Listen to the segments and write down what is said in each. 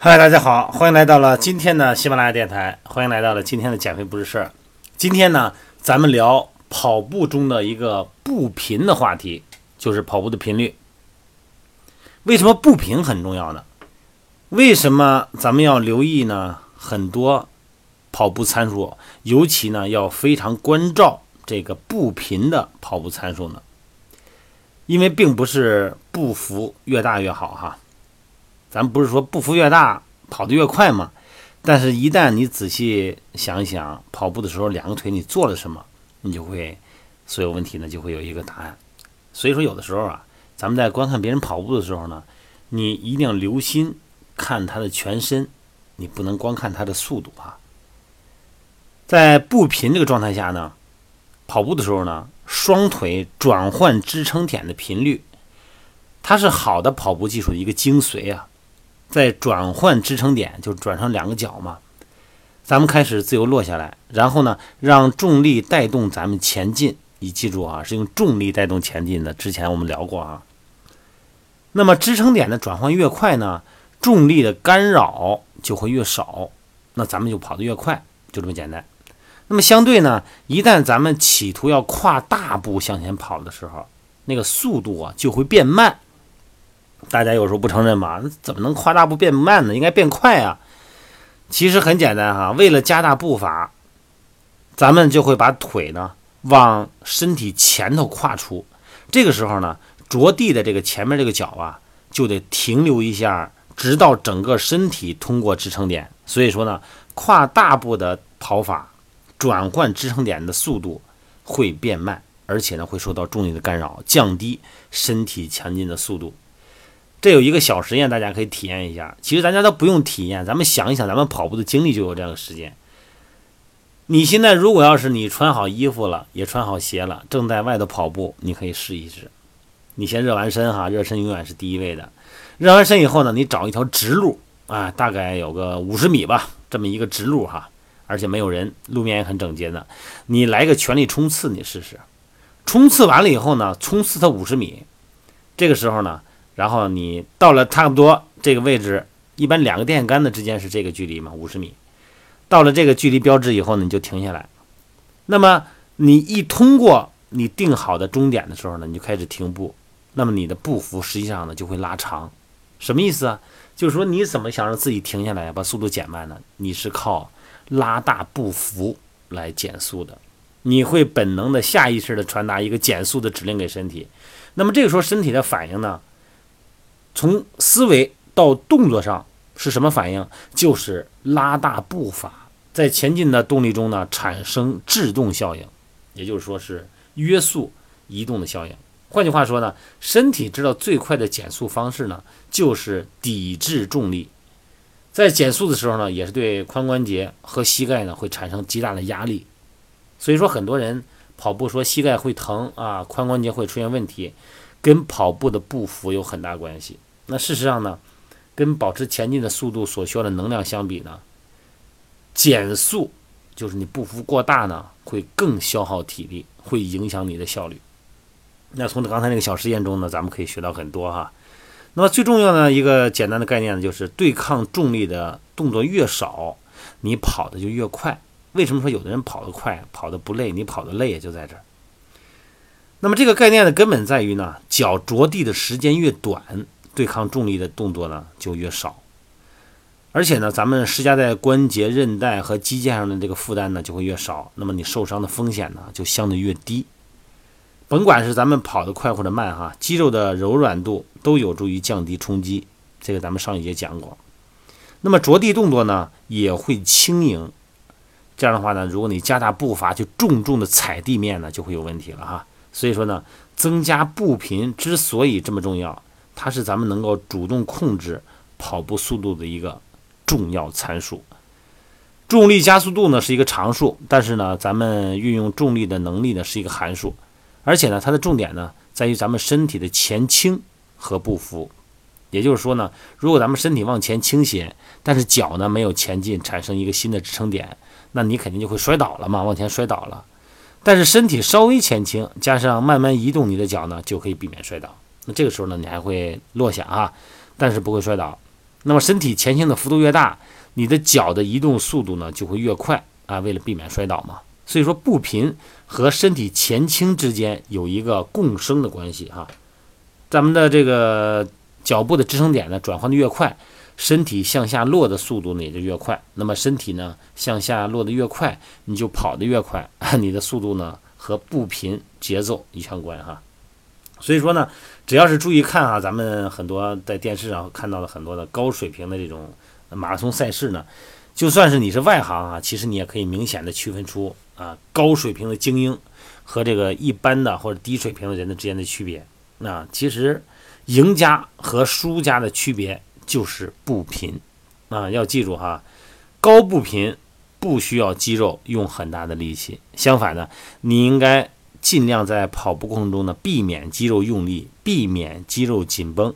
嗨，大家好，欢迎来到了今天的喜马拉雅电台，欢迎来到了今天的减肥不是事儿。今天呢，咱们聊跑步中的一个步频的话题，就是跑步的频率。为什么步频很重要呢？为什么咱们要留意呢？很多跑步参数，尤其呢要非常关照这个步频的跑步参数呢？因为并不是步幅越大越好哈。咱不是说步幅越大跑得越快嘛？但是，一旦你仔细想一想，跑步的时候两个腿你做了什么，你就会所有问题呢就会有一个答案。所以说，有的时候啊，咱们在观看别人跑步的时候呢，你一定要留心看他的全身，你不能光看他的速度啊。在步频这个状态下呢，跑步的时候呢，双腿转换支撑点的频率，它是好的跑步技术的一个精髓啊。在转换支撑点，就转上两个脚嘛。咱们开始自由落下来，然后呢，让重力带动咱们前进。你记住啊，是用重力带动前进的。之前我们聊过啊。那么支撑点的转换越快呢，重力的干扰就会越少，那咱们就跑得越快，就这么简单。那么相对呢，一旦咱们企图要跨大步向前跑的时候，那个速度啊就会变慢。大家有时候不承认嘛？怎么能跨大步变慢呢？应该变快啊！其实很简单哈，为了加大步伐，咱们就会把腿呢往身体前头跨出。这个时候呢，着地的这个前面这个脚啊，就得停留一下，直到整个身体通过支撑点。所以说呢，跨大步的跑法，转换支撑点的速度会变慢，而且呢会受到重力的干扰，降低身体前进的速度。这有一个小实验，大家可以体验一下。其实咱家都不用体验，咱们想一想，咱们跑步的经历就有这样的时间。你现在如果要是你穿好衣服了，也穿好鞋了，正在外头跑步，你可以试一试。你先热完身哈，热身永远是第一位的。热完身以后呢，你找一条直路啊，大概有个五十米吧，这么一个直路哈，而且没有人，路面也很整洁的。你来个全力冲刺，你试试。冲刺完了以后呢，冲刺它五十米，这个时候呢。然后你到了差不多这个位置，一般两个电线杆子之间是这个距离嘛，五十米。到了这个距离标志以后呢，你就停下来。那么你一通过你定好的终点的时候呢，你就开始停步。那么你的步幅实际上呢就会拉长。什么意思啊？就是说你怎么想让自己停下来，把速度减慢呢？你是靠拉大步幅来减速的。你会本能的、下意识的传达一个减速的指令给身体。那么这个时候身体的反应呢？从思维到动作上是什么反应？就是拉大步伐，在前进的动力中呢产生制动效应，也就是说是约束移动的效应。换句话说呢，身体知道最快的减速方式呢就是抵制重力，在减速的时候呢，也是对髋关节和膝盖呢会产生极大的压力。所以说，很多人跑步说膝盖会疼啊，髋关节会出现问题，跟跑步的步幅有很大关系。那事实上呢，跟保持前进的速度所需要的能量相比呢，减速就是你步幅过大呢，会更消耗体力，会影响你的效率。那从刚才那个小实验中呢，咱们可以学到很多哈。那么最重要的一个简单的概念呢，就是对抗重力的动作越少，你跑的就越快。为什么说有的人跑得快，跑得不累？你跑得累也就在这儿。那么这个概念的根本在于呢，脚着地的时间越短。对抗重力的动作呢就越少，而且呢，咱们施加在关节、韧带和肌腱上的这个负担呢就会越少，那么你受伤的风险呢就相对越低。甭管是咱们跑得快或者慢哈，肌肉的柔软度都有助于降低冲击，这个咱们上一节讲过。那么着地动作呢也会轻盈，这样的话呢，如果你加大步伐去重重的踩地面呢，就会有问题了哈。所以说呢，增加步频之所以这么重要。它是咱们能够主动控制跑步速度的一个重要参数。重力加速度呢是一个常数，但是呢，咱们运用重力的能力呢是一个函数。而且呢，它的重点呢在于咱们身体的前倾和步幅。也就是说呢，如果咱们身体往前倾斜，但是脚呢没有前进，产生一个新的支撑点，那你肯定就会摔倒了嘛，往前摔倒了。但是身体稍微前倾，加上慢慢移动你的脚呢，就可以避免摔倒。那这个时候呢，你还会落下啊，但是不会摔倒。那么身体前倾的幅度越大，你的脚的移动速度呢就会越快啊。为了避免摔倒嘛，所以说步频和身体前倾之间有一个共生的关系哈。咱们的这个脚步的支撑点呢转换的越快，身体向下落的速度呢也就越快。那么身体呢向下落的越快，你就跑得越快，你的速度呢和步频节奏一相关哈。所以说呢，只要是注意看啊，咱们很多在电视上看到了很多的高水平的这种马拉松赛事呢，就算是你是外行啊，其实你也可以明显的区分出啊高水平的精英和这个一般的或者低水平的人的之间的区别。那其实赢家和输家的区别就是步频啊，要记住哈，高步频不需要肌肉用很大的力气，相反呢，你应该。尽量在跑步过程中呢，避免肌肉用力，避免肌肉紧绷。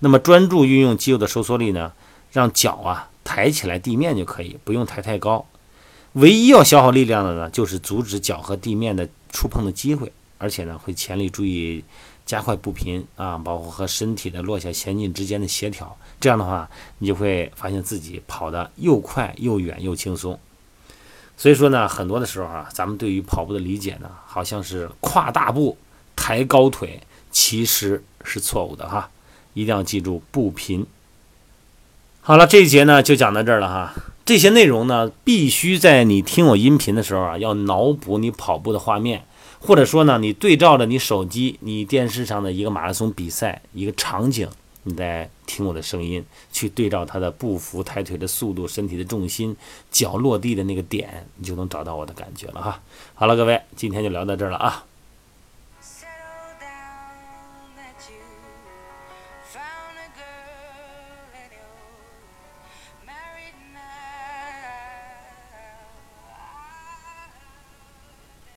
那么专注运用肌肉的收缩力呢，让脚啊抬起来地面就可以，不用抬太高。唯一要消耗力量的呢，就是阻止脚和地面的触碰的机会，而且呢会全力注意加快步频啊，包括和身体的落下前进之间的协调。这样的话，你就会发现自己跑得又快又远又轻松。所以说呢，很多的时候啊，咱们对于跑步的理解呢，好像是跨大步、抬高腿，其实是错误的哈。一定要记住步频。好了，这一节呢就讲到这儿了哈。这些内容呢，必须在你听我音频的时候啊，要脑补你跑步的画面，或者说呢，你对照着你手机、你电视上的一个马拉松比赛一个场景。你在听我的声音，去对照他的步幅、抬腿的速度、身体的重心、脚落地的那个点，你就能找到我的感觉了哈。好了，各位，今天就聊到这儿了啊。